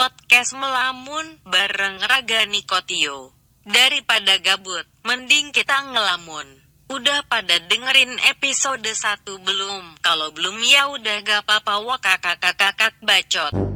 podcast melamun bareng Raga Nikotio. Daripada gabut, mending kita ngelamun. Udah pada dengerin episode 1 belum? Kalau belum ya udah gak apa-apa kakak bacot.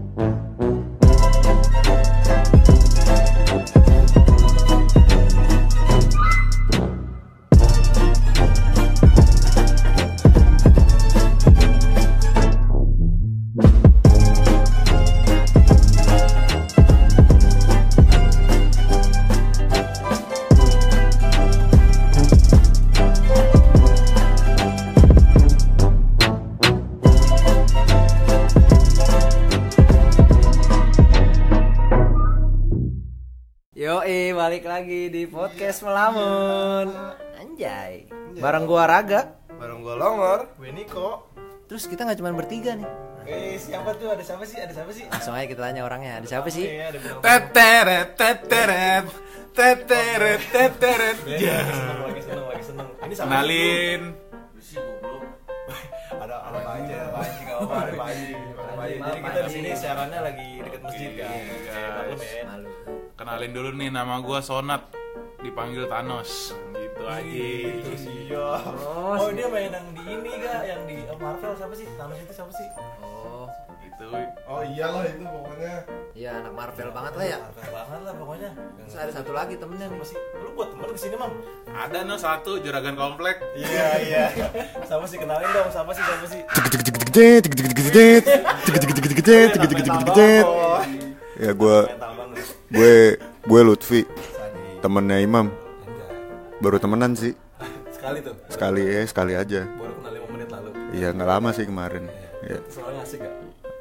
Podcast melamun. Anjay. Bareng gua Raga. Bareng gue Longor, gue Niko Terus kita nggak cuma bertiga nih. Eh siapa tuh? Ada siapa sih? Ada siapa sih? Langsung aja kita tanya orangnya. Ada siapa sih? Teteret, teteret, teteret, teteret. Ya. Seneng, lagi seneng, lagi seneng Ini sama Kenalin. Ada ada Haji, ada Haji. Jadi kita di sini siarannya lagi deket masjid kan Iya, Maklum ya. Kenalin dulu nih nama gua Sonat. Dipanggil Thanos. Gitu aja. Iya Oh, Oh dia main yang di ini kak, yang di oh, Marvel siapa sih? Thanos itu siapa sih? Oh, Gitu. Oh iyalah itu pokoknya iya anak Marvel banget lah ya. Marvel banget lah pokoknya Terus ada satu lagi temennya nih. Siapa sih? Lu buat temen ke sini mam? Ada no satu juragan komplek. Iya iya Siapa sih? Kenalin dong, siapa sih? Siapa sih? ya gue gue gue Lutfi temennya Imam. Anjay. baru temenan sih. Sekali tuh? Sekali ya sekali aja. Baru kenal 5 menit lalu. Iya nggak lama sih kemarin. Ya Soalnya asik gak?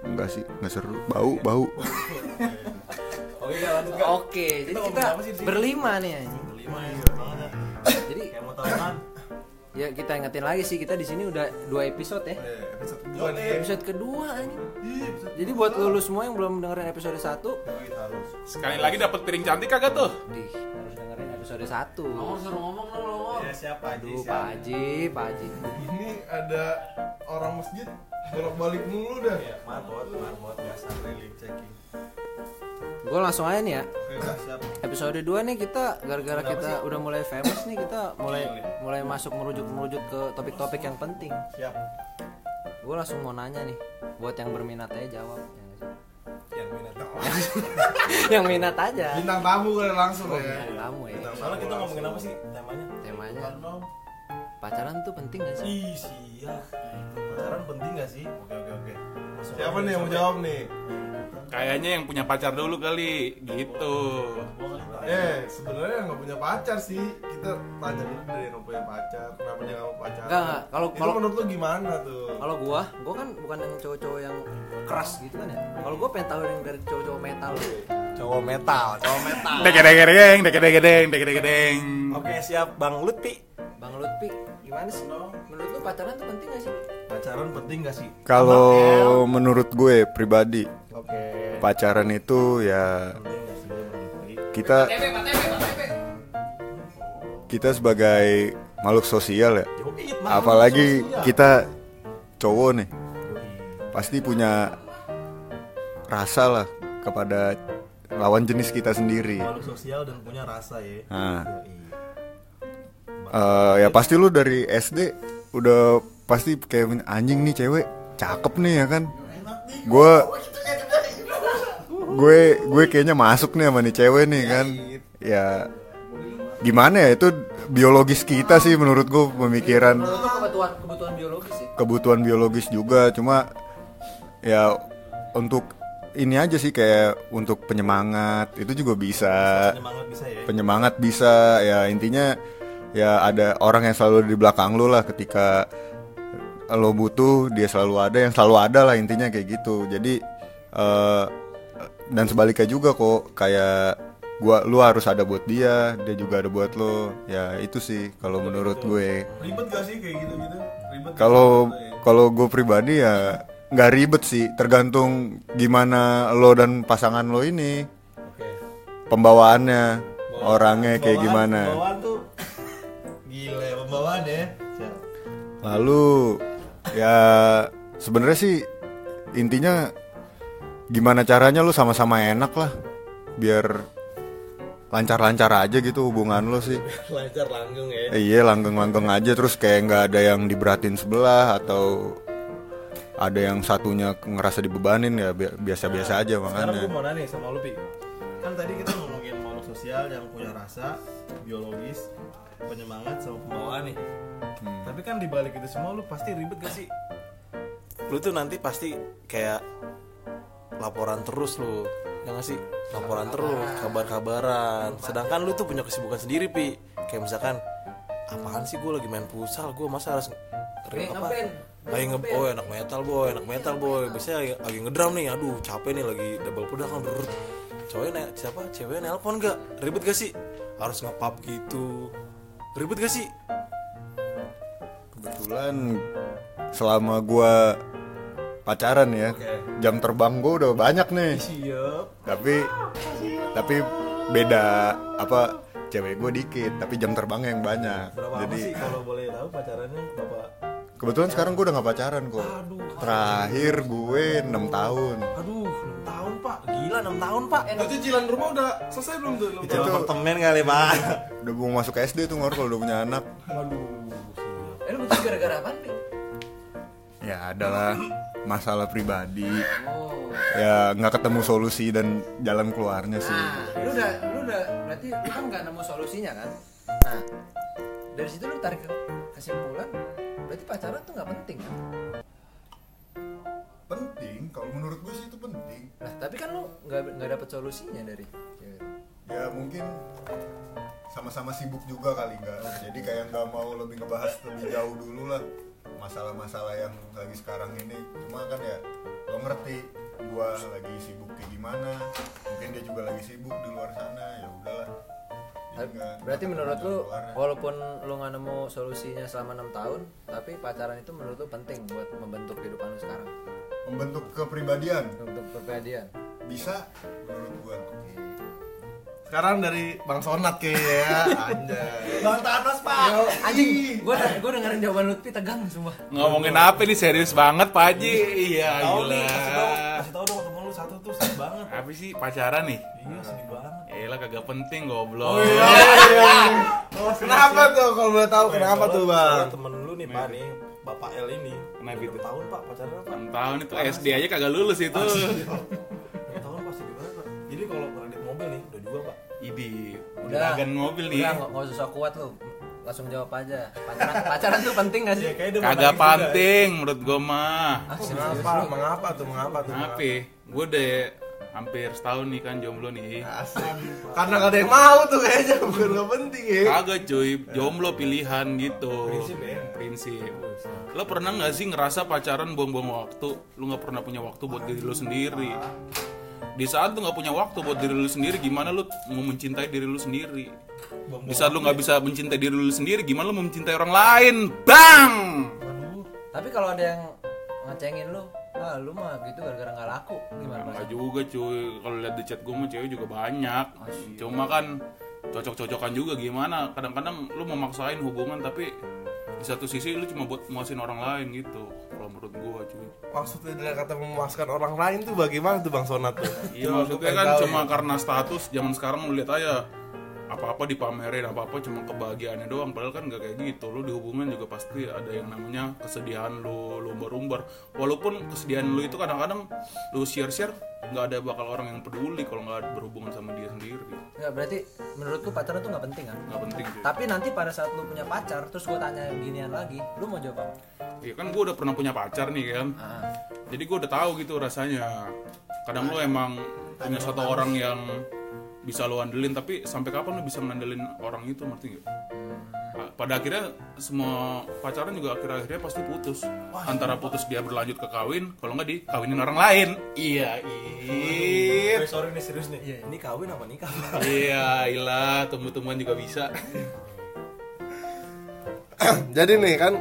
enggak sih nggak seru. Bau bau. Oke lanjut Oke, jadi Kita berlima nih. anjing. Berlima ya. Banget Jadi Kayak mau tahu kan ya kita ingetin lagi sih kita di sini udah dua episode ya. Episode kedua nih. Episode kedua anjing. Iya episode Jadi buat lulu semua yang belum dengerin episode 1 harus. Sekali lagi dapat piring cantik kagak tuh? Di harus dengerin episode 1 Ya siapa aja Aduh Pak Haji, Pak Haji ini ada orang masjid bolak balik mulu dah Ya marbot, marbot biasa keliling checking Gue langsung aja nih ya siap Episode 2 nih kita gara-gara kita sih? udah mulai famous nih kita mulai Iya. mulai masuk merujuk-merujuk ke topik-topik yang penting. Siap Gue langsung mau nanya nih buat yang berminat aja jawab. ya? Yang minat yang minat aja. bintang tamu kali langsung Oh, ya bintang tamu ya. Soalnya kita ngomongin apa sih temanya? Temanya pacaran tuh penting gak sih? Ih siap Pacaran penting gak sih? Oke oke oke Masuk siapa nih yang mau jawab nih Kayaknya yang punya pacar dulu kali. Gitu. eh sebenarnya nggak punya pacar sih kita tanya dulu dari yang nggak punya pacar kenapa dia nggak mau pacar Enggak, enggak. Kalau- itu kalau- menurut lu gimana tuh Kalau gua, gua kan bukan yang cowok-cowok yang keras gitu kan ya. Kalau gua pengen tahu yang dari cowok-cowok metal. Cowok metal, cowok metal Dek dek dek deng, dek dek deng, dek dek deng. Oke siap Bang Lutfi Bang Lutfi, gimana sih? Menurut lu pacaran tuh penting gak sih? Pacaran penting gak sih? kalau menurut gue pribadi pacaran itu ya kita kita sebagai makhluk sosial ya. Apalagi kita cowok nih pasti punya rasa lah kepada lawan jenis kita sendiri. Makhluk sosial dan punya rasa ya. Nah. Eh, ya pasti lu dari SD udah pasti kayak anjing nih cewek cakep nih ya kan? Gue gue gue kayaknya masuk nih sama nih cewek nih kan. Ya gimana ya itu biologis kita sih menurut gue pemikiran. Kebutuhan kebutuhan biologis sih. kebutuhan biologis juga cuma ya untuk ini aja sih kayak untuk penyemangat itu juga bisa. Penyemangat bisa ya? Penyemangat bisa ya intinya ya ada orang yang selalu di belakang lu lah ketika lo butuh dia selalu ada yang selalu ada lah intinya kayak gitu. Jadi eh dan sebaliknya juga kok kayak gua lu harus ada buat dia dia juga ada buat lo. Ya itu sih kalau menurut gue. Ribet gak sih kayak gitu-gitu? Ribet kalau kalau gue pribadi ya nggak ribet sih. Tergantung gimana lo dan pasangan lo ini. Oke. Pembawaannya orangnya kayak gimana. Pembawaan tuh Gila pembawaan ya. Lalu ya sebenarnya sih intinya gimana caranya lu sama-sama enak lah. Biar lancar-lancar aja gitu hubungan lu sih. Lancar langgeng ya. Eh, iya langgeng-langgeng aja. Terus kayak nggak ada yang diberatin sebelah atau ada yang satunya ngerasa dibebanin ya bi- biasa-biasa aja sekarang makanya gue mau nanya sama lu pi. Kan tadi kita ngomongin makhluk sosial yang punya rasa biologis penyemangat sama pembawaan nih. Tapi kan dibalik itu semua lu pasti ribet gak sih? Lu tuh nanti pasti kayak laporan terus lu. Ya nggak sih? Laporan terus kabar-kabaran. Sedangkan lu tuh punya kesibukan sendiri pi. Kayak misalkan apaan sih gue lagi main futsal? Gue masa harus Eh, apa? lagi nge oh enak metal boy. Enak metal boy. Biasanya lagi, lagi ngedrum nih. Aduh capek nih. Lagi double pedal kan. Cowoknya siapa? Ceweknya nelpon gak ribet gak sih? Harus ngepap gitu. Ribet gak sih? Kebetulan selama gua pacaran ya. Jam terbang gua udah banyak nih. Siap. Tapi tapi beda apa cewek gue dikit tapi jam terbangnya yang banyak. Berapa jadi sih kalau boleh tahu pacarannya? Bapak kebetulan sekarang gue udah nggak pacaran kok. Aduh. terakhir gue 6 tahun. Aduh 6 tahun pak. Gila 6 tahun pak. Itu cicilan rumah udah selesai belum tuh? itu apartemen kali pak. Udah mau masuk SD tuh ngor kalau udah punya anak. Aduh Eh lu gara-gara apa nih? ya adalah masalah pribadi Oh. ya nggak ketemu solusi dan jalan keluarnya sih Nah, lu udah lu udah berarti lu kan nggak nemu solusinya kan? Nah, dari situ lu tarik kesimpulan berarti pacaran tuh nggak penting kan? penting kalau menurut gue sih itu penting Nah, tapi kan lu nggak nggak dapet solusinya dari cewek. ya mungkin sama-sama sibuk juga kali nggak jadi kayak nggak mau lebih ngebahas lebih jauh dulu lah masalah-masalah yang lagi sekarang ini. Cuma kan ya lo ngerti gua lagi sibuk kayak gimana. Mungkin dia juga lagi sibuk di luar sana ya udahlah. Berarti menurut lu keluarnya. walaupun lu nggak nemu solusinya selama enam tahun, tapi pacaran itu menurut lu penting buat membentuk kehidupan lu sekarang, membentuk kepribadian. Untuk kepribadian. bisa menurut gua Sekarang dari Bang Sonat kayaknya ya. Anjay. bang Thanos pak Anjing, gua gua dengerin jawaban Lutfi tegang sumpah. Ngomongin apa nih serius banget Pak Haji? Iya tahu nih kasih tahu kasih tahu dong temen lu satu tuh sedih banget Apa sih pacaran nih? iya sedih banget Eh lah kagak penting goblok. Kenapa tuh kalau boleh tahu kenapa tuh, Bang? Temen lu nih pak nih bapak L ini Kenapa Enam itu? tahun pak pacaran apa 6 tahun itu SD aja kagak lulus itu. Tahun pasti gimana pak jadi kalau kredit mobil nih udah dua pak Idi, Udah. juragan mobil nih. Udah nggak nggak usah kuat lu. Langsung jawab aja. Pacaran pacaran tuh penting gak sih? ya kayak udah Kagak juga. penting menurut gua mah. Ah, Mengapa? lu. Mengapa tuh? Mengapa tuh? Apa? Gue udah hampir setahun nih kan jomblo nih. Asik. Karena gak ada yang mau tuh kayaknya bukan gak penting ya. Kagak cuy, jomblo pilihan gitu. Prinsip ya? Prinsip. Lo pernah nggak sih ngerasa pacaran buang-buang waktu? Lo nggak pernah punya waktu buat diri lo sendiri. Di saat lo nggak punya waktu buat diri lo sendiri, gimana lo mau mencintai diri lo sendiri? Di saat lo nggak bisa mencintai diri lo sendiri, gimana lo mau mencintai orang lain? Bang! Tapi kalau ada yang ngecengin lu, ah lu mah gitu gara-gara nggak laku gimana Enggak Mas? juga cuy, kalau lihat di chat gue mah cewek juga banyak. Cuma kan cocok-cocokan juga gimana. Kadang-kadang lu mau maksain hubungan tapi di satu sisi lu cuma buat muasin orang lain gitu. Kalau menurut gua cuy. Maksudnya dengan kata memuaskan orang lain tuh bagaimana tuh Bang Sonat tuh? Iya maksudnya kan tahu cuma ya. karena status zaman sekarang lu lihat aja apa-apa dipamerin apa-apa cuma kebahagiaannya doang padahal kan gak kayak gitu lu di hubungan juga pasti ada yang namanya kesedihan lu lu umbar-umbar walaupun kesedihan lu itu kadang-kadang lu share-share nggak ada bakal orang yang peduli kalau nggak berhubungan sama dia sendiri. Nggak, berarti menurutku pacaran tuh nggak penting kan? nggak penting cuy Tapi nanti pada saat lu punya pacar, terus gue tanya ginian lagi, lu mau jawab apa? Iya kan gue udah pernah punya pacar nih kan? Ah, jadi gue udah tahu gitu rasanya. Kadang lu emang punya satu orang yang bisa lo andelin tapi sampai kapan lo bisa ngandelin orang itu ngerti gak? Ah, pada akhirnya semua pacaran juga akhir-akhirnya pasti putus. Antara putus dia berlanjut ke kawin kalau nggak dikawinin orang lain. Iya Eh, it sorry nih serius nih. Ini kawin apa nikah? Iya ilah tumbuh-tumbuhan juga bisa. Jadi nih kan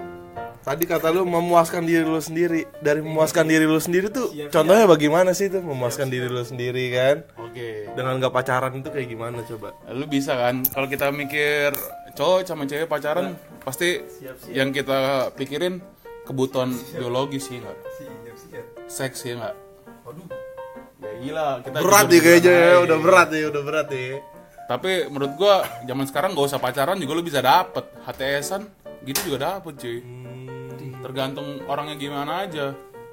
tadi kata lu memuaskan diri lu sendiri. Dari memuaskan diri lu sendiri tuh contohnya bagaimana sih tuh memuaskan diri lu sendiri kan? oke. Dengan gak pacaran itu kayak gimana coba? lu bisa kan? Kalau kita mikir cowok sama cewek pacaran pasti yang kita pikirin kebutuhan biologis sih nggak seks ya nggak waduh. Ya gila kita berat nih kayaknya ya. aja. udah berat nih udah berat nih. Tapi menurut gua zaman sekarang gak usah pacaran juga lu bisa dapet. HTSan gitu juga dapet cuy tergantung orangnya gimana aja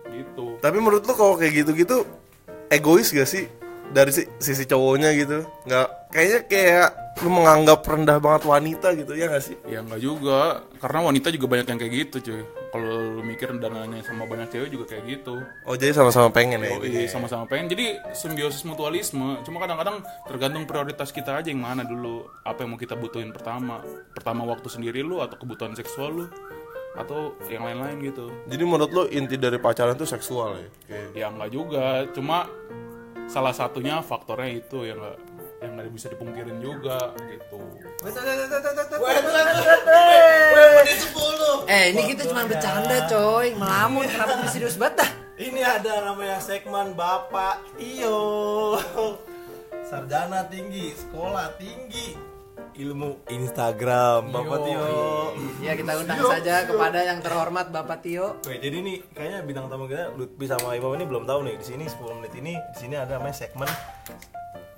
gitu. Tapi menurut lu kalau kayak gitu-gitu egois gak sih? Dari si- sisi cowoknya gitu. Nggak kayaknya kayak lu menganggap rendah banget wanita gitu ya gak sih? Ya nggak juga. Karena wanita juga banyak yang kayak gitu cuy. Kalau lu mikir dananya sama banyak cewek juga kayak gitu. Oh jadi sama-sama pengen ya? Yoi, sama-sama pengen. Jadi simbiosis mutualisme. Cuma kadang-kadang tergantung prioritas kita aja yang mana dulu. Apa yang mau kita butuhin pertama? Pertama waktu sendiri lu atau kebutuhan seksual lu atau yang lain-lain gitu. Jadi menurut lu inti dari pacaran itu seksual ya? Kayak- ya nggak juga. Cuma salah satunya faktornya itu yang nggak yang nggak bisa dipungkirin juga gitu. Eh ini kita cuma bercanda coy. Melamun kenapa serius banget dah? Ini ada namanya segmen Bapak Tio. Sarjana tinggi, sekolah tinggi, ilmu Instagram Bapak Tio. Ya kita undang saja kepada yang terhormat Bapak Tio Oke, jadi nih kayaknya bintang tamu kita Lutfi sama Imam ini belum tahu nih. Di sini 10 menit ini di sini ada namanya segmen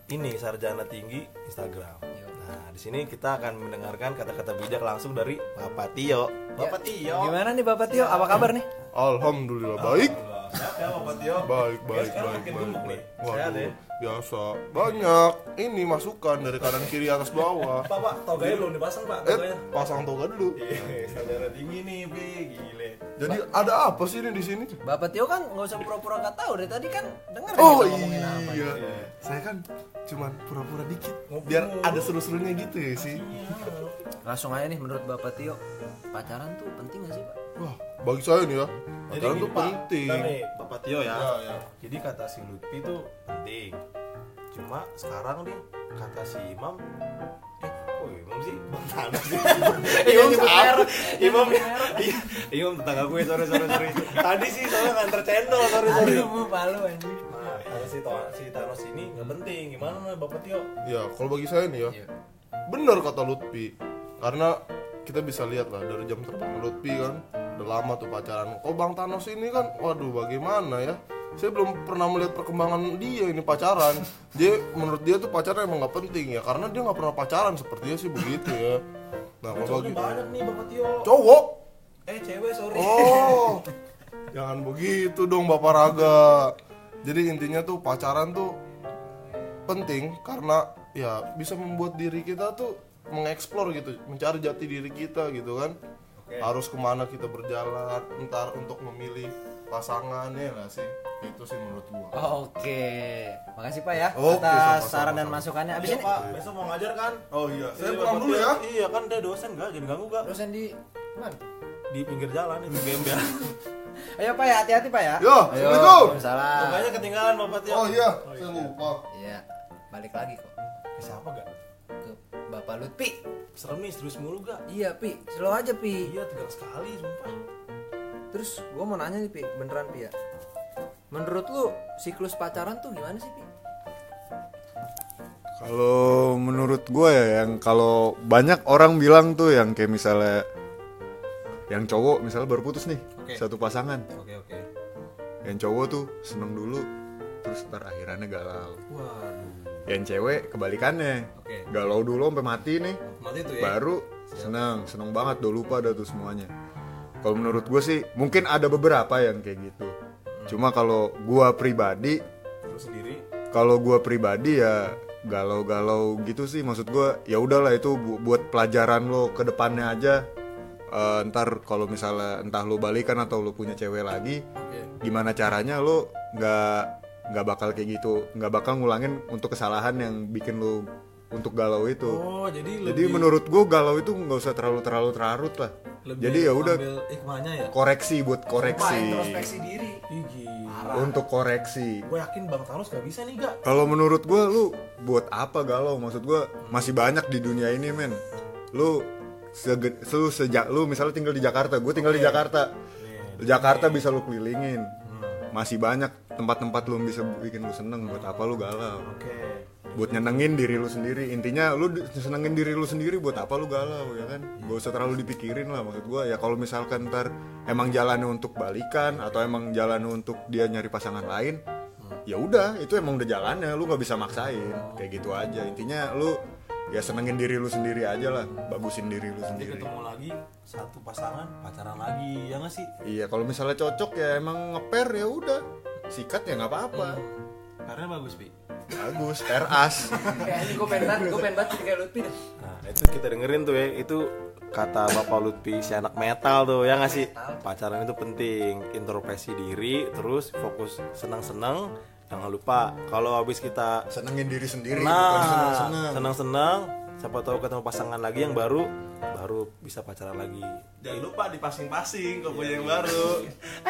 ini sarjana tinggi Instagram. Nah, di sini kita akan mendengarkan kata-kata bijak langsung dari Bapak Tio. Bapak Tio. Gimana nih Bapak Tio? Apa kabar nih? alhamdulillah baik Siap ya Bapak Tio. baik baik baik baik, baik. nih. Sehat ya? biasa banyak ini masukan dari kanan kiri atas bawah Pak, Pak, toganya belum dipasang, Pak. eh pasang toga dulu Eh, sarjana tinggi nih, Bi. Gile. jadi ada apa sih ini di sini Bapak Tio kan nggak usah pura-pura nggak tahu dari tadi kan denger oh kita ngomongin apa. iya saya kan cuman pura-pura dikit biar ada seru-serunya gitu ya sih Langsung aja nih menurut Bapak Tio pacaran tuh penting gak sih Pak? Wah bagi saya nih ya Jadi pacaran Pak. penting Bentar nih, Bapak Tio ya. Ya, ya. Jadi kata si Lutfi itu penting. Cuma sekarang nih kata si Imam eh kok Imam sih Bang sih Imam siapa? Imam iya, Imam tetangga gue sorry sorry sorry tadi sih soalnya nganter cendol sorry sorry Aduh, palu anjing. nah kata si, To- si Thanos ini nggak penting gimana Bapak Tio ya kalau bagi saya nih ya Iya. bener kata Lutfi karena kita bisa lihat lah dari jam terbang Lutfi kan udah lama tuh pacaran. Kok Bang Thanos ini kan waduh bagaimana ya? Saya belum pernah melihat perkembangan dia ini pacaran. Dia menurut dia tuh pacaran emang nggak penting ya karena dia nggak pernah pacaran sepertinya sih begitu ya. Nah kalau Cowoknya banyak nih Bapak Tio. Cowok? Eh cewek sorry. Oh. Jangan begitu dong bapak raga. Jadi intinya tuh pacaran tuh penting karena ya bisa membuat diri kita tuh mengeksplor gitu mencari jati diri kita gitu kan harus ke mana kita berjalan entar untuk memilih pasangannya lah sih itu sih menurut gua Oke, makasih Pak ya Oke, atas sama-sama. saran dan masukannya. Abis Iya ini Pak besok mau ngajar kan oh iya saya Iya, pulang Bapak dulu ya iya kan dia dosen gak jadi ganggu gak dosen di mana? di pinggir jalan itu gembel Ayo Pak ya, hati-hati Pak ya. Yo, Ayo, Assalamualaikum. Waalaikumsalam. Makanya ketinggalan Bapak Tio oh iya saya lupa Iya, balik lagi kok Ke siapa gak? Bapak Lutfi. Serem nih serius mulu gak? Iya Pi, slow aja Pi. Iya tegang sekali sumpah Terus gua mau nanya nih Pi, beneran Pi ya. Menurut lu siklus pacaran tuh gimana sih Pi? Kalau menurut gue ya yang kalau banyak orang bilang tuh yang kayak misalnya yang cowok misalnya baru putus nih Oke. satu pasangan, Oke oke yang cowok tuh seneng dulu terus ntar akhirannya galau. Waduh Yang cewek kebalikannya, Oke. galau dulu sampai mati nih, Mati tuh ya? Baru seneng seneng banget udah lupa dah tuh semuanya. Kalau menurut gue sih mungkin ada beberapa yang kayak gitu. Cuma kalau gua pribadi kalau gua pribadi ya galau-galau gitu sih. Maksud gua ya udahlah itu bu- buat pelajaran lo ke depannya aja. Eh, ntar kalau misalnya entah lo balikan atau lo punya cewek lagi gimana caranya lo nggak nggak bakal kayak gitu nggak bakal ngulangin untuk kesalahan yang bikin lo untuk galau itu. Oh jadi jadi lebih menurut gua galau itu nggak usah terlalu terlalu terlarut lah. lebih jadi ya udah ambil hikmahnya ya? koreksi buat koreksi. Introspeksi diri. Untuk koreksi. Gue yakin Bang Thanos gak bisa nih gak. Kalau menurut gue lu buat apa galau? Maksud gue masih banyak di dunia ini men. Lu sege, lu sejak lu misalnya tinggal di Jakarta, gue tinggal di Jakarta. Jakarta bisa lu kelilingin. Masih banyak tempat-tempat lu bisa bikin lu seneng. Buat apa lu galau? Oke Buat nyenengin diri lu sendiri. Intinya lu senengin diri lu sendiri. Buat apa lu galau ya kan? Gak usah terlalu dipikirin lah maksud gue. Ya kalau misalkan ntar emang jalannya untuk balikan atau emang jalannya untuk dia nyari pasangan lain, ya udah itu emang udah jalannya lu nggak bisa maksain kayak gitu aja intinya lu ya senengin diri lu sendiri aja lah bagusin diri lu Nanti sendiri ketemu lagi satu pasangan pacaran lagi ya nggak sih? iya kalau misalnya cocok ya emang ngeper ya udah sikat ya nggak apa-apa Karena bagus pi. bagus teras Kayaknya gue pengen banget, gue pengen banget jadi kayak Lutfi dah. Nah itu kita dengerin tuh ya itu kata Bapak Lutfi si anak metal tuh ya nggak sih? Pacaran itu penting, introspeksi diri, terus fokus senang-senang. Jangan lupa kalau habis kita senengin diri sendiri nah senang-senang, siapa tahu ketemu pasangan lagi yang baru, baru bisa pacaran lagi. Jangan lupa dipasing-pasing kalau punya yang baru.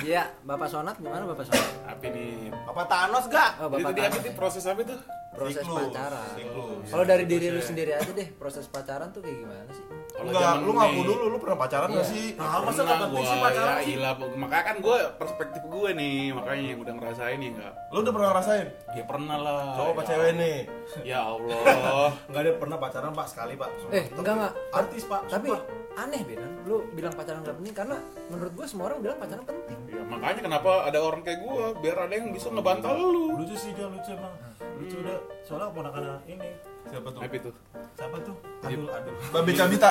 Iya, Bapak Sonat gimana Bapak Sonat? Apa nih Apa Thanos gak? Oh, Jadi Bapak tadi apa Thanos. sih proses apa itu Proses Siklus. pacaran. Siklus. Kalau dari diri lu sendiri aja deh, proses pacaran tuh kayak gimana sih? Kalau Enggak, lu ngaku dulu, lu pernah pacaran gak Iya. sih? Nah, masa Pernah gak penting sih pacaran ya, sih? gila, makanya kan gue perspektif gue nih makanya yang udah ngerasain ya enggak Lu udah pernah ngerasain? ya pernah lah Cowok apa Ya cewek nih? ya Allah Enggak ada pernah pacaran pak sekali pak. Eh, enggak enggak. Artis pak. Tapi aneh Benan, lu bilang pacaran gak penting karena menurut gue semua orang bilang pacaran penting. Ya, makanya kenapa ada orang kayak gue biar ada yang bisa ngebantal lu lucu sih dia lucu emang. Lucu udah soalnya ponakan ini. Siapa tuh? apa itu Siapa tuh? Aduh aduh. Babe Cabita.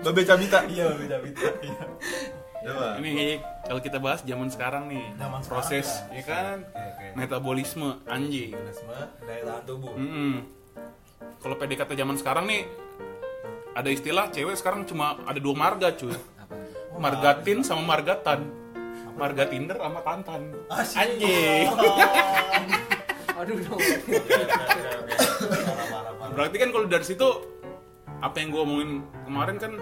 Babe Cabita. Iya beda beda. Iya. Coba. ini kalau kita bahas zaman sekarang nih Zaman sekarang proses ya. ya kan Oke, oke. metabolisme anjing Semua daya tahan tubuh. Mm-mm. Kalau PDKT zaman sekarang nih ada istilah cewek sekarang cuma ada dua marga cuy. Margatin sama margatan. Marga Tinder sama Tantan. Anjing. Aduh, dong. Berarti kan kalau dari situ apa yang gue omongin kemarin kan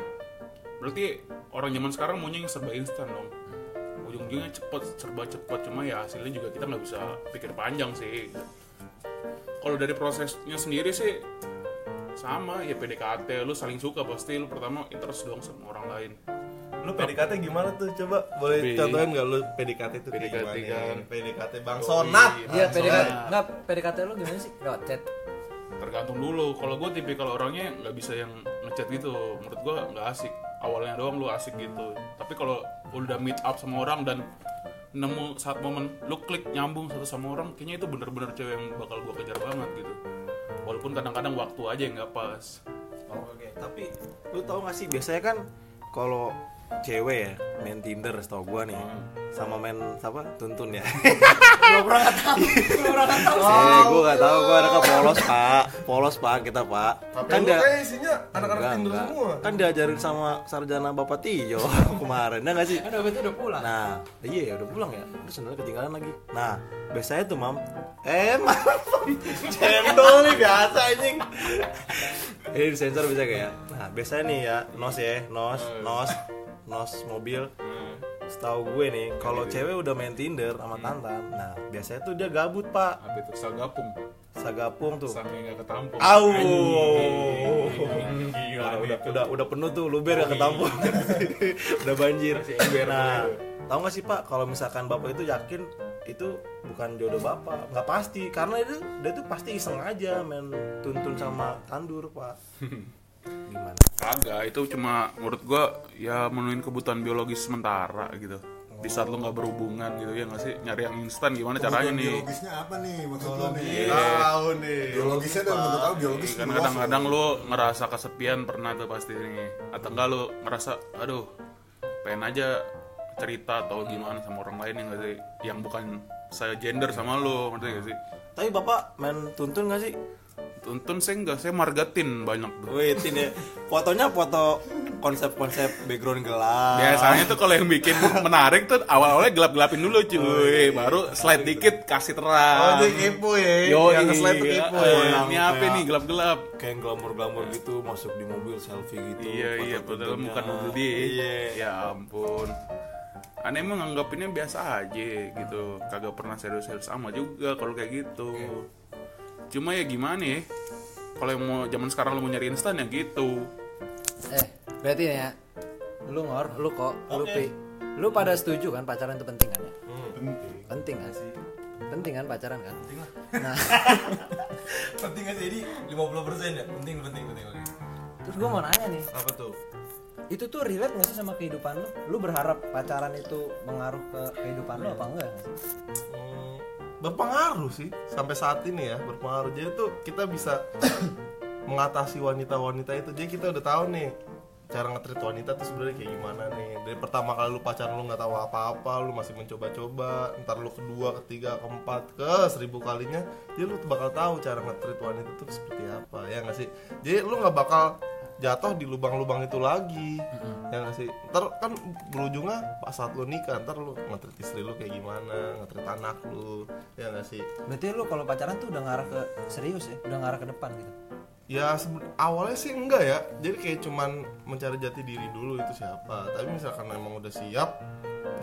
berarti orang zaman sekarang maunya yang serba instan dong. Ujung-ujungnya cepet, serba cepet cuma ya hasilnya juga kita nggak bisa pikir panjang sih. Kalau dari prosesnya sendiri sih sama ya PDKT lu saling suka pasti lu pertama interest dong sama orang lain Lu PDKT gimana tuh? Coba boleh P- contohin gak lu PDKT tuh kayak PDKT gimana? kan. PDKT Bang Sonat. Iya, PDKT. Nah. Enggak, PDKT lu gimana sih? Lewat chat. tergantung dulu kalau gue tipikal orangnya nggak bisa yang ngechat gitu menurut gue nggak asik awalnya doang lu asik gitu tapi kalau udah meet up sama orang dan nemu saat momen lu klik nyambung satu sama orang kayaknya itu bener-bener cewek yang bakal gue kejar banget gitu walaupun kadang-kadang waktu aja yang nggak pas Oh, Oke, tapi lu tau gak sih biasanya kan kalau cewek ya main Tinder setahu gua nih sama main apa tuntun ya Gua pernah enggak tahu. Gua pernah enggak tahu. eh gua gak tahu gua anak polos pak polos pak kita pak Tapi kan dia kayak isinya anak-anak Tinder enggak. semua. kan diajarin sama sarjana bapak Tio kemarin ya gak sih Kan udah udah pulang. Nah, iya udah pulang ya. Terus sendalnya ketinggalan lagi. Nah, biasanya tuh mam, eh mam, cendol nih biasa anjing. Ini disensor bisa gak ya? Nah, biasanya nih ya, nos ya, nos, nos, nos mobil. Setahu gue nih, kalau cewek udah main Tinder sama Tantan, nah biasanya tuh dia gabut pak, apa itu sagapung sagapung tuh. sampai nggak ketampung Au. Gila Udah, udah, udah, udah penuh tuh, luber gak ketampung. udah banjir. Nah, tahu gak sih Pak, kalau misalkan Bapak itu yakin itu bukan jodoh Bapak, nggak pasti. Karena itu dia tuh pasti iseng aja main tuntun sama tandur, Pak. Gimana? kagak itu cuma menurut gua ya menuhin kebutuhan biologis sementara gitu. Di saat lu nggak berhubungan gitu ya nggak sih? Nyari yang instan gimana caranya Kebutuhan nih? biologisnya apa nih maksud lo nih? Tahu nih. biologisnya tuh menurut aku biologis kan kadang-kadang loh. lu ngerasa kesepian pernah tuh pasti nih atau enggak lu ngerasa aduh pengen aja cerita atau gimana sama orang lain yang gak sih? Yang bukan saya gender sama lu ngerti gak sih Tapi Bapak main tuntun gak sih? tuntun saya enggak saya margatin banyak tuh Wait, ini fotonya foto konsep-konsep background gelap. biasanya tuh kalau yang bikin menarik tuh awal-awalnya gelap-gelapin dulu cuy baru slide dikit kasih Oh, terang dia kepo ya. Yo, yang slide tuh kepo iya, ya. ini apa nih gelap-gelap kayak yang glamor-glamor gitu masuk di mobil selfie gitu. Iya iya padahal bukan mobil dia. Iya. Ya ampun. Aneh emang nganggapinnya biasa aja gitu. Kagak pernah serius-serius sama juga kalau kayak gitu. Cuma ya gimana ya? Kalau yang mau zaman sekarang lu mau nyari instan ya gitu. Eh, berarti nih ya. Lu ngor, lu kok, lu pi. Lu pada setuju kan pacaran itu penting kan ya? Penting kan sih? Penting kan pacaran kan? Penting lah. Nah, Penting sih? Jadi 50% ya? Penting, penting, penting. Oke. terus gua mau nanya nih, Apa tuh? Itu tuh relate gak sih sama kehidupan lu? Lu berharap pacaran itu mengaruh ke kehidupan lu apa enggak? Nggak sih Hmm, berpengaruh sih sampai saat ini ya berpengaruh. Jadi tuh kita bisa mengatasi wanita-wanita itu. Jadi kita udah tahu nih cara ngetrit wanita tuh sebenarnya kayak gimana nih. Dari pertama kali lu pacaran lu nggak tahu apa-apa lu masih mencoba-coba. Ntar lu kedua ketiga keempat ke seribu kalinya jadi lu bakal tahu cara ngetrit wanita tuh seperti apa ya nggak sih? Jadi lu nggak bakal jatuh di lubang-lubang itu lagi. Ya nggak sih? Ntar kan berujungnya pas saat lu nikah ntar lu ngetrit istri lu kayak gimana ngetrit anak lu ya nggak sih? Berarti lu kalau pacaran tuh udah ngarah ke serius ya? Udah ngarah ke depan gitu? Ya awalnya sih enggak ya. Jadi kayak cuman mencari jati diri dulu itu siapa. Tapi misalkan emang udah siap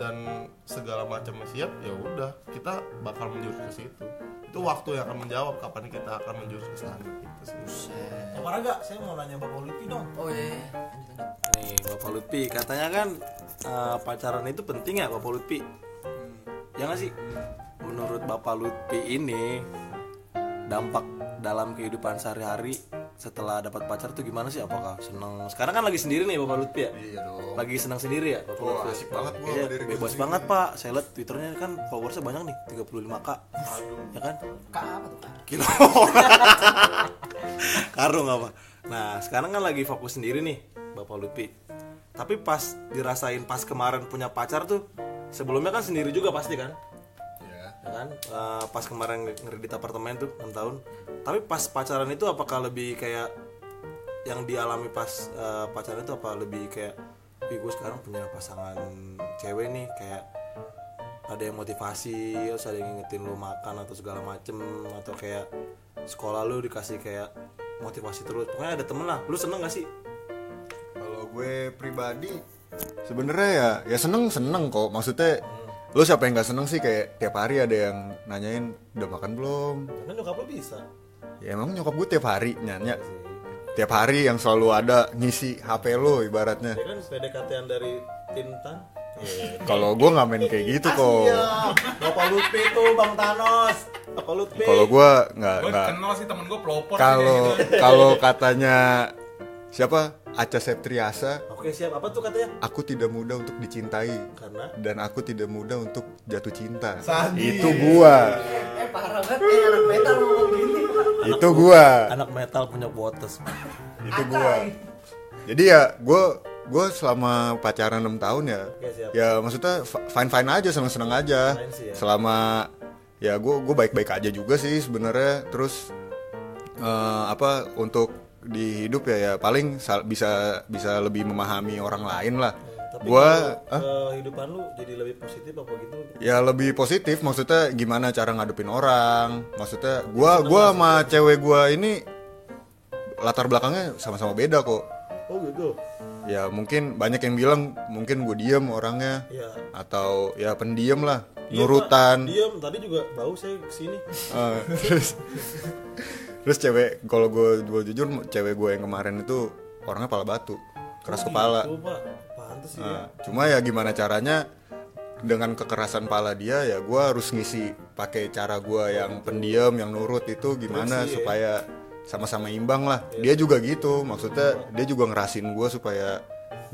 dan segala macamnya siap ya udah kita bakal menjurus ke situ itu waktu yang akan menjawab kapan kita akan menjurus ke sana gitu sih Bapak Raga, saya mau nanya Bapak Lutfi dong. oh iya Nih, Bapak Lutfi, katanya kan eh, pacaran itu penting ya Bapak Lutfi? Ya nggak sih? Menurut Bapak Lutfi ini dampak dalam kehidupan sehari-hari setelah dapat pacar tuh gimana sih? Apakah seneng? Sekarang kan lagi sendiri nih Bapak Lutfi ya? Iya dong. Lagi senang sendiri ya Bapak Lutfi? asik banget gua Iya, bebas banget Pak. Saya lihat Twitternya kan followersnya banyak nih, 35k. Ya kan? kak apa tuh kak kilo karung apa nah sekarang kan lagi fokus sendiri nih bapak Lutfi tapi pas dirasain pas kemarin punya pacar tuh sebelumnya kan sendiri juga pasti kan. Ya kan? Eh, pas kemarin ngeredit apartemen tuh 6 tahun. Tapi pas pacaran itu apakah lebih kayak yang dialami pas eh, pacaran itu apa lebih kayak Wih gue sekarang punya pasangan cewek nih kayak ada yang motivasi terus ada yang ngingetin lu makan atau segala macem atau kayak sekolah lu dikasih kayak motivasi terus. Pokoknya ada temen lah. Lu seneng gak sih? Kalau gue pribadi sebenarnya ya ya seneng seneng kok. Maksudnya lu siapa yang nggak seneng sih kayak tiap hari ada yang nanyain udah makan belum? karena nyokap lu bisa Ya emang nyokap gue tiap hari nanya. Tiap hari yang selalu ada ngisi HP lo ibaratnya. ya kan PDKT-an dari Tintan Kalau gue nggak main kayak gitu kok. Bapak Lutfi tuh Bang Thanos Bapak Lutfi Kalau gue nggak nggak. kenal sih temen gue pelopor Kalau gitu. kalau katanya siapa Aca Septriasa, Oke siap apa tuh katanya aku tidak mudah untuk dicintai karena dan aku tidak mudah untuk jatuh cinta. Sadis. Itu gua. eh parah banget eh anak metal ngomong gini Itu gua. anak metal punya botes Itu gua. Jadi ya gua gua selama pacaran 6 tahun ya. Oke, siap. Ya maksudnya fine fine aja, seneng seneng aja. Sih ya. Selama ya gua gua baik baik aja juga sih sebenarnya. Terus eh, apa untuk di hidup ya ya. Paling bisa bisa lebih memahami orang lain lah. tapi Gua kalau kehidupan lu jadi lebih positif apa gitu? Ya lebih positif. Maksudnya gimana cara ngadepin orang. Maksudnya gua gua sama cewek gua ini latar belakangnya sama-sama beda kok. Oh gitu? Ya mungkin banyak yang bilang mungkin gue diem orangnya. Ya. Atau ya pendiam lah. Iya, nurutan. Diem, tadi juga bau saya ke sini. Eh, terus terus cewek kalau gue gue jujur cewek gue yang kemarin itu orangnya pala batu keras kepala. Tuh pak, pantes sih ya. Nah, cuma ya gimana caranya dengan kekerasan pala dia ya gua harus ngisi pakai cara gua yang pendiam yang nurut itu gimana ya. supaya sama-sama imbang lah. Dia juga gitu maksudnya dia juga ngerasin gua supaya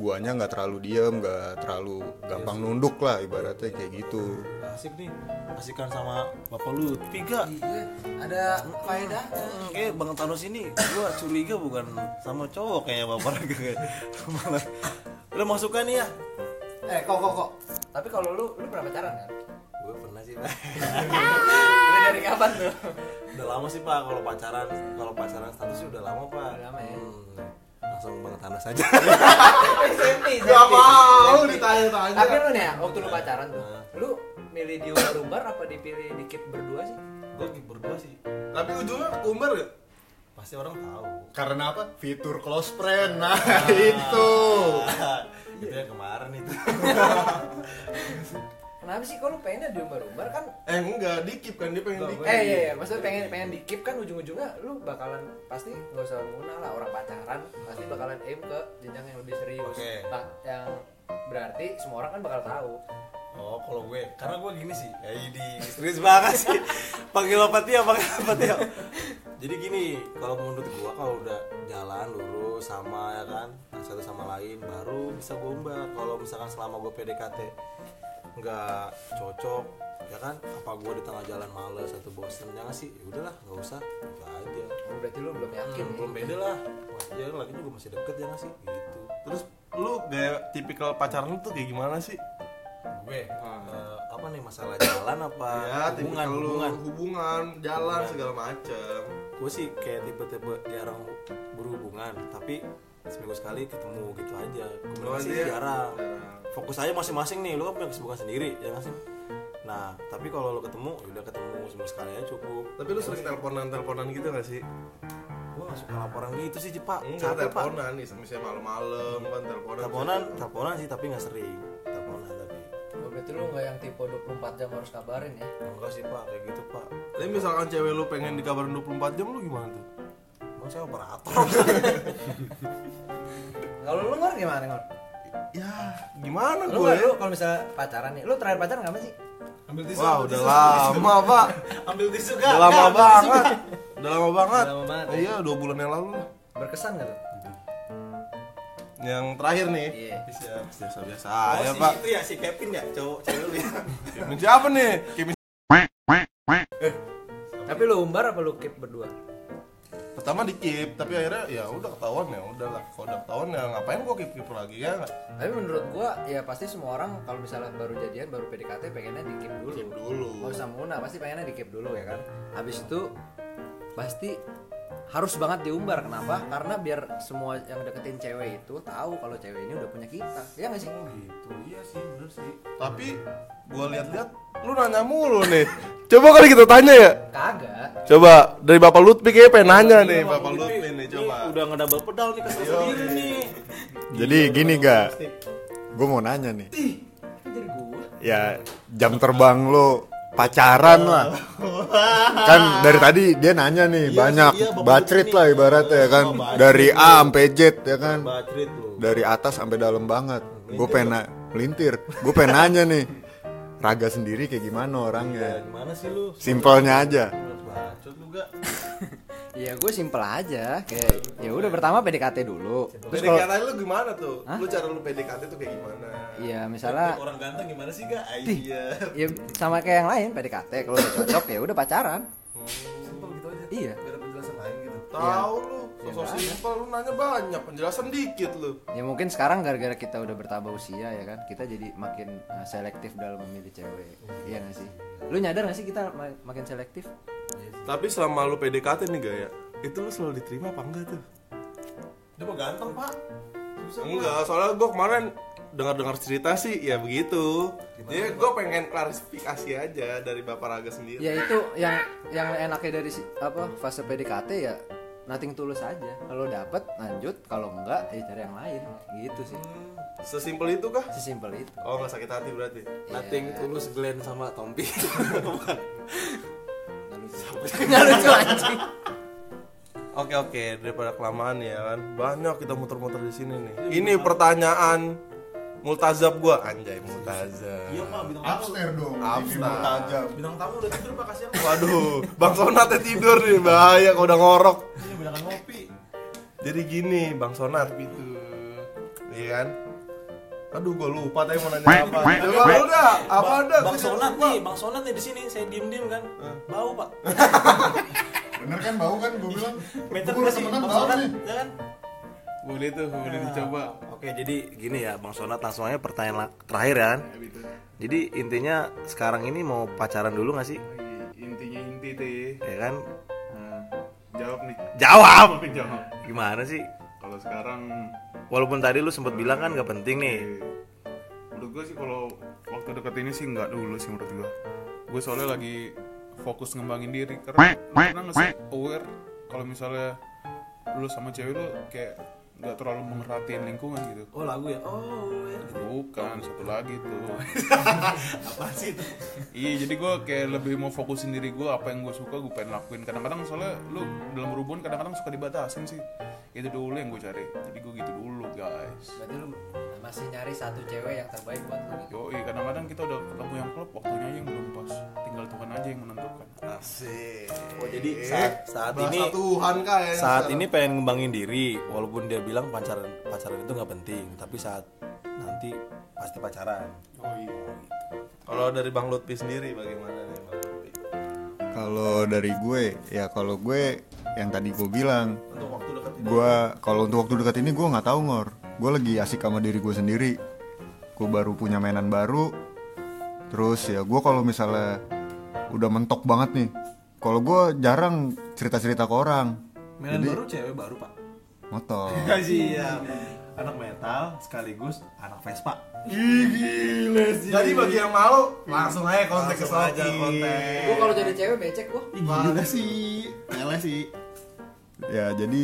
guanya nggak terlalu diem nggak terlalu gampang nunduk lah ibaratnya kayak gitu. Asik nih asikan sama bapak lu. Tiga. Iya ada faedah. Hmm, kayak bang Thanos ini gua curiga bukan sama cowok kayaknya bapak lagi kayak malah udah masukkan nih ya? Eh kok kok kok? Tapi kalau lu lu pernah pacaran kan? Gue pernah sih pak. Udah dari kapan tuh? Udah lama sih pak kalau pacaran kalau pacaran status sih udah lama pak. Udah lama ya? Hmm, langsung bang Thanos aja. SMP Gak mau ditanya-tanya. Tapi lu nih ya waktu lu pacaran tuh lu milih di umbar apa dipilih dikit berdua sih? Gue berdua sih. Tapi ujungnya kumbar gak? pasti orang tahu. Karena apa? Fitur close friend. Nah itu. Itu yang kemarin itu kenapa sih? Kalau pengennya di umbar-umbar kan? Eh enggak, dikip kan dia pengen dikip. eh iya iya maksudnya pengen pengen dikip kan ujung-ujungnya lu bakalan pasti nggak usah muna lah orang pacaran pasti bakalan aim ke jenjang yang lebih serius. Oke. Nah, yang berarti semua orang kan bakal tahu. Oh, kalau gue, karena gue gini sih, ya ini serius banget sih. Panggil apa Tio, panggil Tio. jadi gini kalau menurut gua kalau udah jalan lurus sama ya kan satu sama lain baru bisa gua umbar. Kalau misalkan selama gua PDKT nggak cocok ya kan? Apa gua di tengah jalan males atau bosen? Jangan sih? Ya udahlah nggak usah. Gitu aja. Oh, berarti lu belum yakin Hmm, belum beda lah. Jalan lagi juga masih deket ya nggak sih? Gitu. Terus lu gaya tipikal pacaran lu tuh kayak gimana sih? gue? Eh, apa nih masalah jalan apa ya, hubungan? lu hubungan. hubungan, jalan segala macem. gue sih kayak tipe-tipe jarang berhubungan tapi seminggu sekali ketemu gitu aja. Komunikasi Oh, iya? jarang. Jarang. fokus aja masing-masing nih lu kan punya kesibukan sendiri ya nggak sih? Nah tapi kalau lu ketemu ya udah ketemu seminggu sekali aja cukup. Tapi lu sering teleponan-teleponan gitu gak sih? gue gak suka laporan gitu sih Pak. Enggak, teleponan nih, misalnya malam-malam kan teleponan. teleponan teleponan sih tapi nggak sering. Teleponan tapi. Oh, berarti lu nggak yang tipe 24 jam harus kabarin ya? Enggak sih pak kayak gitu pak. Tapi misalkan cewek lu pengen dikabarin 24 jam lu gimana tuh? Saya operator kalau lu ngor gimana ngor Ya, gimana lu gue? nggak lu kalau misalnya pacaran nih lu terakhir pacaran kapan sih ambil tisu Wah, udah lama, Pak. ambil tisu Udah lama banget. Udah lama banget. Udah lama banget, Iya, dua bulan yang lalu lah. berkesan gak tuh Yang terakhir nih. iya Biasa-biasa Oh, aja, si Pak. itu ya si Kevin ya cowok cewek lu ya Kim siapa nih? Kim tapi lu umbar apa lu keep berdua pertama di keep, tapi akhirnya ya udah ketahuan ya udahlah. Kalau udah ketahuan ya ngapain gua keep keep lagi ya tapi menurut gua ya pasti semua orang kalau misalnya baru jadian baru PDKT pengennya di keep dulu Keep dulu. mau usah muna pasti pengennya di keep dulu ya kan habis itu pasti harus banget diumbar. Kenapa? Karena biar semua yang deketin cewek itu tahu kalau cewek ini udah punya kita. Ya nggak sih? Gitu. Iya sih bener sih. Tapi gua lihat-lihat lu nanya mulu nih. Coba kali kita tanya ya. kagak. Coba dari Bapak Lutfi kayaknya pengen nanya nih, Bapak Lutfi. Nih coba. udah ngedouble pedal nih kesel sendiri nih. Jadi gini gak? Gue mau nanya nih. jadi gua? Ya jam terbang lo pacaran lah. Kan dari tadi dia nanya nih banyak iya, bacrit lah ibaratnya ya kan. Oh, Dari A sampai Z ya kan. Dari atas sampai dalam banget. Gue pengen melintir. Gue pengen nanya nih. Raga sendiri kayak gimana orangnya? gimana sih lu Simpelnya aja. bacot lu gak ya gue simpel aja. Kayak ya udah pertama PDKT dulu. Terus kalau PDKT lu gimana tuh? Hah? Lu cara lu PDKT tuh kayak gimana? ya misalnya orang ganteng gimana sih gak iya. ya sama kayak yang lain PDKT kalau udah cocok ya udah pacaran. Simpel gitu aja. Iya. Gak ada penjelasan lain gitu. Tahu lu, sosok simpel lu nanya banyak, penjelasan dikit lu. ya mungkin sekarang gara-gara kita udah bertambah usia ya kan kita jadi makin uh, selektif dalam memilih cewek. Iya gak sih? Lu nyadar gak sih kita ma- makin selektif Tapi selama lu PDKT nih gaya, itu lu selalu diterima apa enggak tuh? dia mah ganteng pak. Susah Enggak, soalnya gua kemarin dengar-dengar cerita sih ya begitu. Jadi gue pengen klarifikasi aja dari Bapak Raga sendiri. ya itu yang yang enaknya dari apa fase PDKT ya nothing tulus aja. Kalau dapet lanjut. Kalau enggak ya cari yang lain. Gitu sih. Sesimpel itu kah? sesimpel itu. Oh nggak sakit hati berarti. nothing tulus Glenn sama Tompi nggak lucu anjing Oke oke daripada kelamaan ya kan banyak kita muter-muter di sini nih. Ini pertanyaan multazab gua anjay multazab. iya pak bintang tamu Upstairs dong. Upstairs. bintang tamu udah tidur pak kasihan Waduh, Bang Sonat tidur nih bahaya kalau udah ngorok. ini bilangan ngopi Jadi gini Bang Sonat gitu, iya kan? Aduh gue lupa tadi mau nanya apa. Coba lu dah, apa ada? Bang Sonat nih, Bang Sonat nih di sini saya diem-diem kan. Bau, Pak. Bener kan bau kan gue bilang. Meter sih temenan Bang bau Sonat, nih. ya kan? Boleh tuh, boleh dicoba. Oke, jadi gini ya, Bang Sonat langsung aja pertanyaan terakhir ya kan. Jadi intinya sekarang ini mau pacaran dulu gak sih? Intinya inti tuh. Ya kan? Nah, jawab nih. Jawab. Jawab. Gimana sih? Kalau sekarang Walaupun tadi lu sempat bilang kan gak penting nih. menurut gue sih kalau waktu deket ini sih nggak dulu sih menurut gue gue soalnya lagi fokus ngembangin diri karena pernah nggak sih aware kalau misalnya lu sama cewek lu kayak nggak terlalu memerhatiin lingkungan gitu Oh, lagu ya. Oh, ya. bukan satu lagi tuh Apa sih itu? iya jadi gue kayak lebih mau fokusin diri gue apa yang gue suka gue pengen lakuin kadang-kadang soalnya lu dalam berhubungan kadang-kadang suka dibatasin sih itu dulu yang gue cari jadi gue gitu dulu guys berarti lu masih nyari satu cewek yang terbaik buat lu gitu. Yoi, kadang-kadang kita udah ketemu yang klub, waktunya aja yang belum pas. Tinggal Tuhan aja yang menentukan. Asik. Oh, jadi saat saat Bahasa ini Tuhan kayaknya saat sekarang. ini pengen ngembangin diri walaupun dia bilang pacaran pacaran itu nggak penting tapi saat nanti pasti pacaran Oh iya. Kalau dari Bang Lutfi sendiri bagaimana nih Bang Lutfi? Kalau dari gue, ya kalau gue yang tadi gue bilang, Untuk waktu dekat ini gue kalau untuk waktu dekat ini gue nggak tahu ngor. Gue lagi asik sama diri gue sendiri. Gue baru punya mainan baru. Terus ya gue kalau misalnya udah mentok banget nih. Kalau gue jarang cerita-cerita ke orang. mainan Jadi- baru cewek baru pak Motor. iya anak metal sekaligus anak Vespa Jadi bagi yang malu langsung aja kontak ke aja Soki. kontak. Gua kalau jadi cewek becek gua. Gila sih, lele sih. Ya jadi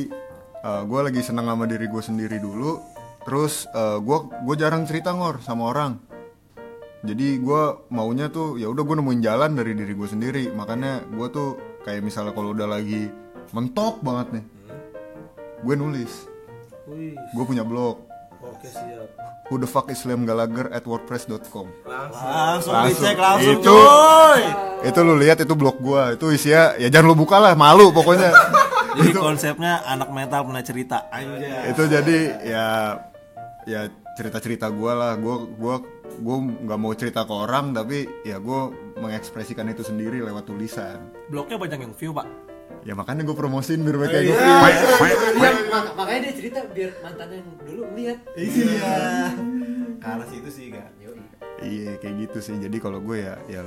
gue lagi senang sama diri gue sendiri dulu terus gue gue jarang cerita ngor sama orang. Jadi gue maunya tuh ya udah gue nemuin jalan dari diri gue sendiri. Makanya gue tuh kayak misalnya kalau udah lagi mentok banget nih gue nulis. Gue punya blog. Oke siap. Who the fuck is Liam Gallagher at wordpress.com langsung, Langsung. dicek langsung Itu- coy itu lu lihat itu blog gue itu isinya ya jangan lu buka lah malu pokoknya jadi konsepnya anak metal pernah cerita. Aja itu jadi ya ya cerita cerita gue lah. Gue gua gue nggak mau cerita ke orang tapi ya gue mengekspresikan itu sendiri lewat tulisan. Blognya banyak yang view pak. Ya makanya gue promosiin biar mereka Iya. ikutin Dia, mak- makanya dia cerita biar mantannya yang dulu lihat. iya. Ke arah situ sih kak. Yoi. iya kayak gitu sih. Jadi kalau gue ya ya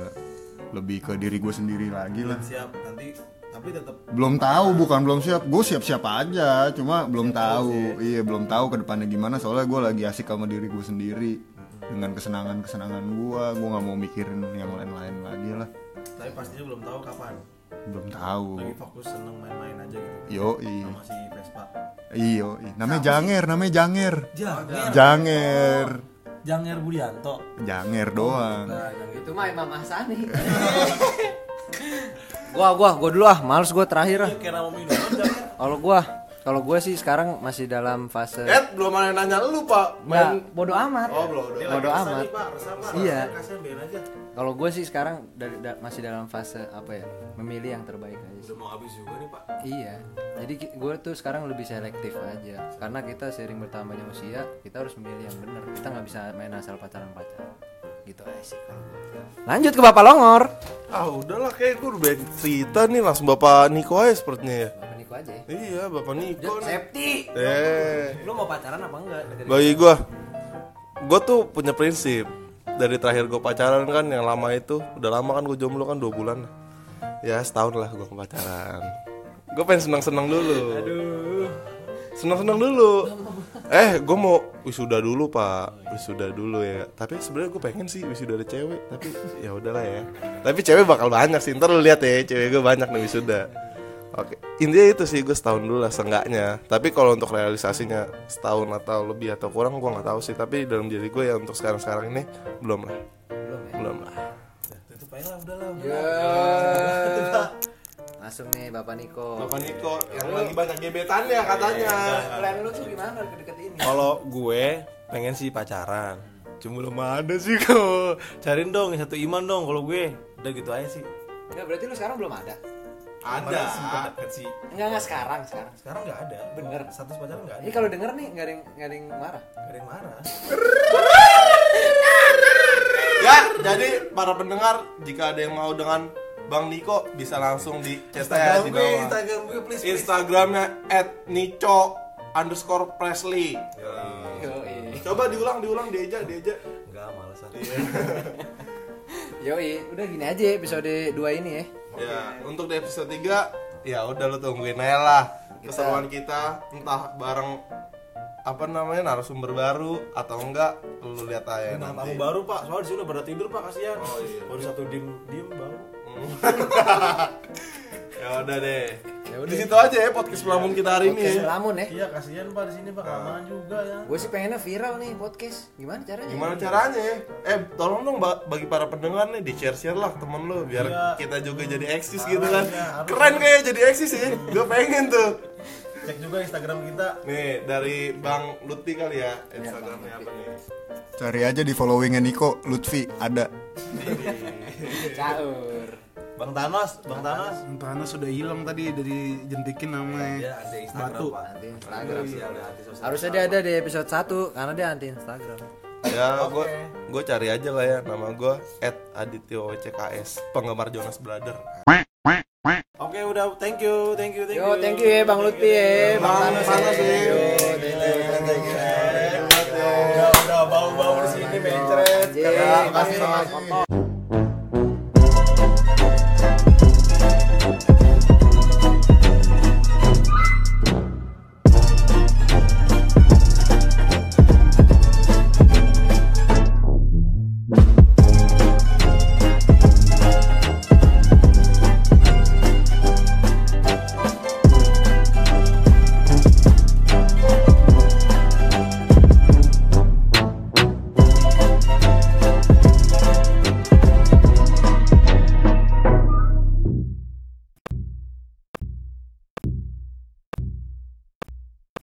lebih ke diri gue sendiri lagi lah. Siap nanti tapi tetap belum tahu bukan belum siap. Gue siap siap aja cuma belum tahu. iya belum tahu ke depannya gimana. Soalnya gue lagi asik sama diri gue sendiri. Dengan kesenangan kesenangan gue gue nggak mau mikirin yang lain lain lagi lah. Tapi pastinya belum tahu kapan. Belum tahu. Lagi fokus seneng main-main aja gitu. Yo sama si Vespa. Iyo namanya janger namanya janger. Janger. Janger. Janger Budianto. Janger doang. Itu mah Imam Ahsani. gua gua gua dulu ah, males gua terakhir ah. minuman Janger Kalau gua kalau gue sih sekarang masih dalam fase Ed belum ada yang nanya lu pak Nggak, bodo amat. Oh belum bodo amat. pak Iya. Kalau gue sih sekarang dari da- masih dalam fase apa ya? Memilih yang terbaik aja. sih. udah mau habis juga nih pak Iya. Jadi gue tuh sekarang lebih selektif aja. Karena kita sering bertambahnya usia, kita harus memilih yang benar. Kita nggak bisa main asal pacaran-pacaran. Gitu aja. Lanjut ke Bapak Longor. Ah udahlah kayak gue udah banyak cerita nih langsung Bapak Niko aja sepertinya ya. Bapak Niko aja ya. Iya Bapak Niko nih. Safety. Eh, Lu mau pacaran apa enggak? bagi gue, gue tuh punya prinsip dari terakhir gue pacaran kan yang lama itu udah lama kan gue jomblo kan dua bulan ya setahun lah gue pacaran gue pengen senang senang dulu senang senang dulu eh gue mau wisuda dulu pak wisuda dulu ya tapi sebenarnya gue pengen sih wisuda ada cewek tapi ya udahlah ya tapi cewek bakal banyak sih ntar lu lihat ya cewek gue banyak nih wisuda Oke, intinya itu sih gue setahun dulu lah seenggaknya. Tapi kalau untuk realisasinya setahun atau lebih atau kurang gue nggak tahu sih. Tapi dalam diri gue ya untuk sekarang-sekarang ini belum lah, Belum ya. belum lah. tutup aja lah udah lah Ya. Langsung nih Bapak Niko. Bapak Niko yang lagi banyak gebetannya katanya. Plan lu tuh gimana deket ini? kalau gue pengen sih pacaran cuma belum ada sih kok cariin dong satu iman dong kalau gue udah gitu aja sih Enggak berarti lu sekarang belum ada. ada deket sih Enggak enggak sekarang sekarang. sekarang nggak ada Bener. status pacaran nggak ada Ini kalau denger nih nggak ada yang nggak ada yang marah. nggak ada yang marah Ya, jadi para pendengar jika ada yang mau dengan Bang Niko bisa langsung di chat saya di bawah. Instagram gue please Instagramnya @nico underscore Presley. Coba diulang, diulang, diajak, diajak. nggak males ah Yoi, udah gini aja episode 2 ini ya. Ya, untuk di episode 3 ya udah lu tungguin aja lah keseruan kita entah bareng apa namanya narasumber baru atau enggak lu lihat aja nah, nanti. tamu baru pak soalnya di sini udah pada tidur pak kasihan Oh, iya. di satu diem diem bau ya udah deh. Ya Di udah. situ aja ya podcast pelamun kita hari ini. Podcast ya. Lamun ya. iya kasihan pak di sini pak kelamaan juga ya Gue sih pengennya viral nih podcast. Gimana caranya? Gimana caranya ya? Eh, tolong dong ba- bagi para pendengar nih di share-share lah temen lu biar Iya. kita juga jadi eksis gitu kan. Iya. Keren kayak jadi eksis ya. Gue pengen tuh. Cek juga Instagram kita Nih dari Bang Lutfi kali ya Instagramnya apa nih? Cari aja di followingnya Niko Lutfi ada. Caur. Bang Thanos Bang Thanos Tanah sudah hilang tadi dari jentikin namanya. dia ada Instagram Batu. Pak. Anti Instagram. Iya, ada anti sosial. Harusnya dia ada di episode 1 karena dia anti Instagram. Ya gue gue cari aja lah ya nama gue @adityo CKS penggemar Jonas Brother. Oke udah thank you thank you thank you Yo, thank you ya Bang Lutfi ya, Bang Bang ya. ya. Yo, thank you, thank you. udah udah bau bau di sini mencret makasih. kotor.